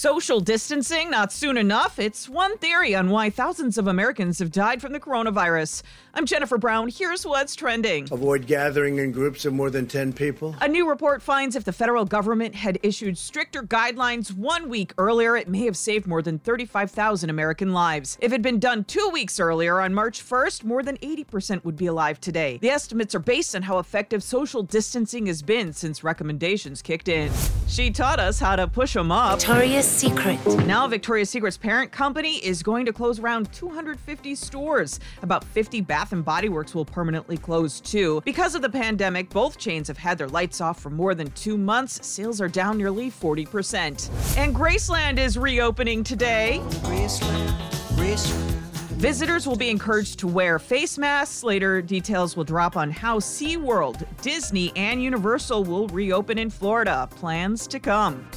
Social distancing not soon enough. It's one theory on why thousands of Americans have died from the coronavirus. I'm Jennifer Brown. Here's what's trending. Avoid gathering in groups of more than 10 people. A new report finds if the federal government had issued stricter guidelines one week earlier, it may have saved more than 35,000 American lives. If it had been done two weeks earlier on March 1st, more than 80% would be alive today. The estimates are based on how effective social distancing has been since recommendations kicked in. She taught us how to push them up. Victoria's Secret. Now, Victoria's Secret's parent company is going to close around 250 stores. About 50 Bath and Body Works will permanently close too. Because of the pandemic, both chains have had their lights off for more than two months. Sales are down nearly 40%. And Graceland is reopening today. Graceland, Graceland. Visitors will be encouraged to wear face masks. Later, details will drop on how SeaWorld, Disney, and Universal will reopen in Florida. Plans to come.